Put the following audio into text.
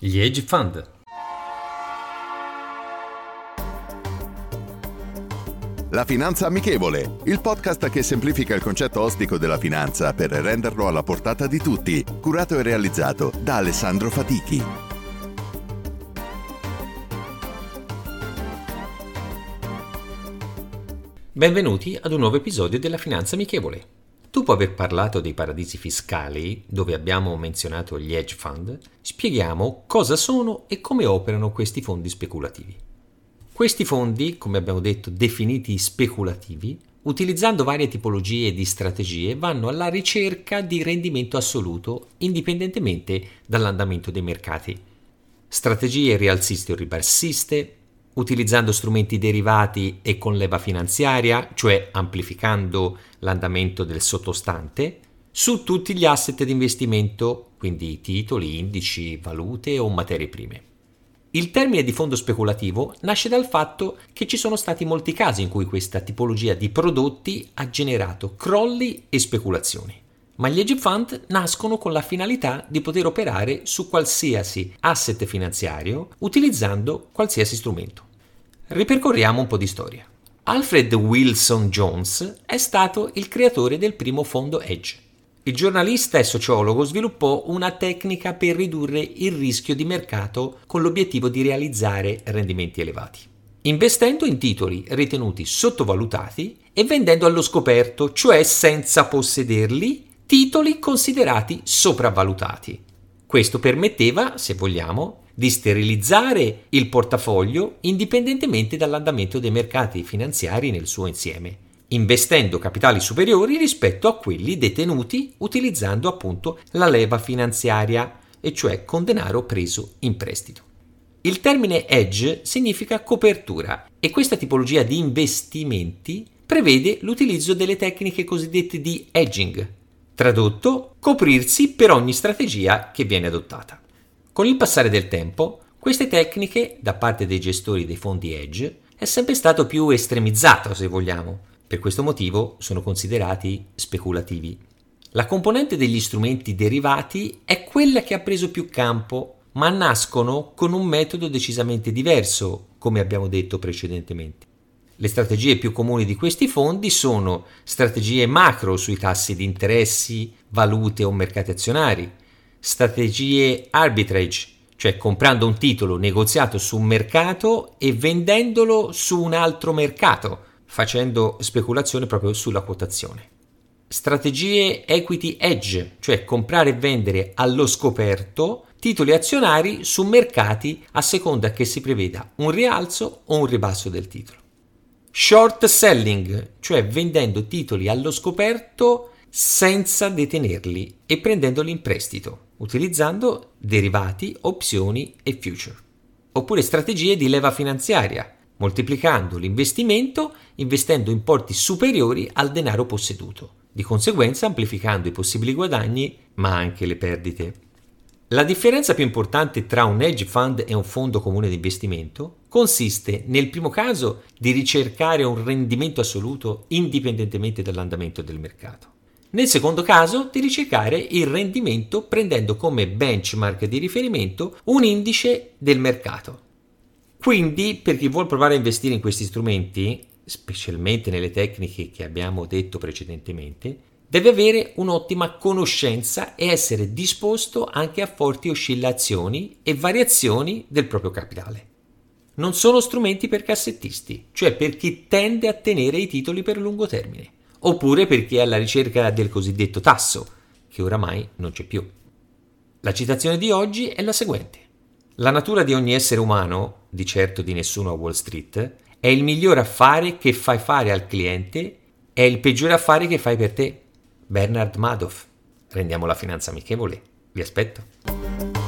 Gli Hedge Fund La Finanza Amichevole, il podcast che semplifica il concetto ostico della finanza per renderlo alla portata di tutti, curato e realizzato da Alessandro Fatichi. Benvenuti ad un nuovo episodio della Finanza Amichevole. Dopo aver parlato dei paradisi fiscali, dove abbiamo menzionato gli hedge fund, spieghiamo cosa sono e come operano questi fondi speculativi. Questi fondi, come abbiamo detto, definiti speculativi, utilizzando varie tipologie di strategie, vanno alla ricerca di rendimento assoluto indipendentemente dall'andamento dei mercati. Strategie rialziste o ribassiste, utilizzando strumenti derivati e con leva finanziaria, cioè amplificando l'andamento del sottostante, su tutti gli asset di investimento, quindi titoli, indici, valute o materie prime. Il termine di fondo speculativo nasce dal fatto che ci sono stati molti casi in cui questa tipologia di prodotti ha generato crolli e speculazioni. Ma gli hedge fund nascono con la finalità di poter operare su qualsiasi asset finanziario utilizzando qualsiasi strumento. Ripercorriamo un po' di storia. Alfred Wilson Jones è stato il creatore del primo fondo hedge il giornalista e sociologo sviluppò una tecnica per ridurre il rischio di mercato con l'obiettivo di realizzare rendimenti elevati, investendo in titoli ritenuti sottovalutati e vendendo allo scoperto, cioè senza possederli, titoli considerati sopravvalutati. Questo permetteva, se vogliamo, di sterilizzare il portafoglio indipendentemente dall'andamento dei mercati finanziari nel suo insieme investendo capitali superiori rispetto a quelli detenuti utilizzando appunto la leva finanziaria, e cioè con denaro preso in prestito. Il termine hedge significa copertura e questa tipologia di investimenti prevede l'utilizzo delle tecniche cosiddette di hedging, tradotto coprirsi per ogni strategia che viene adottata. Con il passare del tempo, queste tecniche da parte dei gestori dei fondi hedge è sempre stato più estremizzato, se vogliamo, per questo motivo sono considerati speculativi. La componente degli strumenti derivati è quella che ha preso più campo, ma nascono con un metodo decisamente diverso, come abbiamo detto precedentemente. Le strategie più comuni di questi fondi sono strategie macro sui tassi di interessi, valute o mercati azionari, strategie arbitrage, cioè comprando un titolo negoziato su un mercato e vendendolo su un altro mercato, facendo speculazione proprio sulla quotazione. Strategie equity edge, cioè comprare e vendere allo scoperto titoli azionari su mercati a seconda che si preveda un rialzo o un ribasso del titolo. Short selling, cioè vendendo titoli allo scoperto senza detenerli e prendendoli in prestito, utilizzando derivati, opzioni e future. Oppure strategie di leva finanziaria, moltiplicando l'investimento investendo importi superiori al denaro posseduto, di conseguenza amplificando i possibili guadagni ma anche le perdite. La differenza più importante tra un hedge fund e un fondo comune di investimento consiste nel primo caso di ricercare un rendimento assoluto indipendentemente dall'andamento del mercato. Nel secondo caso di ricercare il rendimento prendendo come benchmark di riferimento un indice del mercato. Quindi, per chi vuole provare a investire in questi strumenti, specialmente nelle tecniche che abbiamo detto precedentemente, deve avere un'ottima conoscenza e essere disposto anche a forti oscillazioni e variazioni del proprio capitale. Non sono strumenti per cassettisti, cioè per chi tende a tenere i titoli per lungo termine, oppure per chi è alla ricerca del cosiddetto tasso, che oramai non c'è più. La citazione di oggi è la seguente. La natura di ogni essere umano, di certo di nessuno a Wall Street, è il miglior affare che fai fare al cliente, è il peggiore affare che fai per te. Bernard Madoff. Rendiamo la finanza amichevole. Vi aspetto.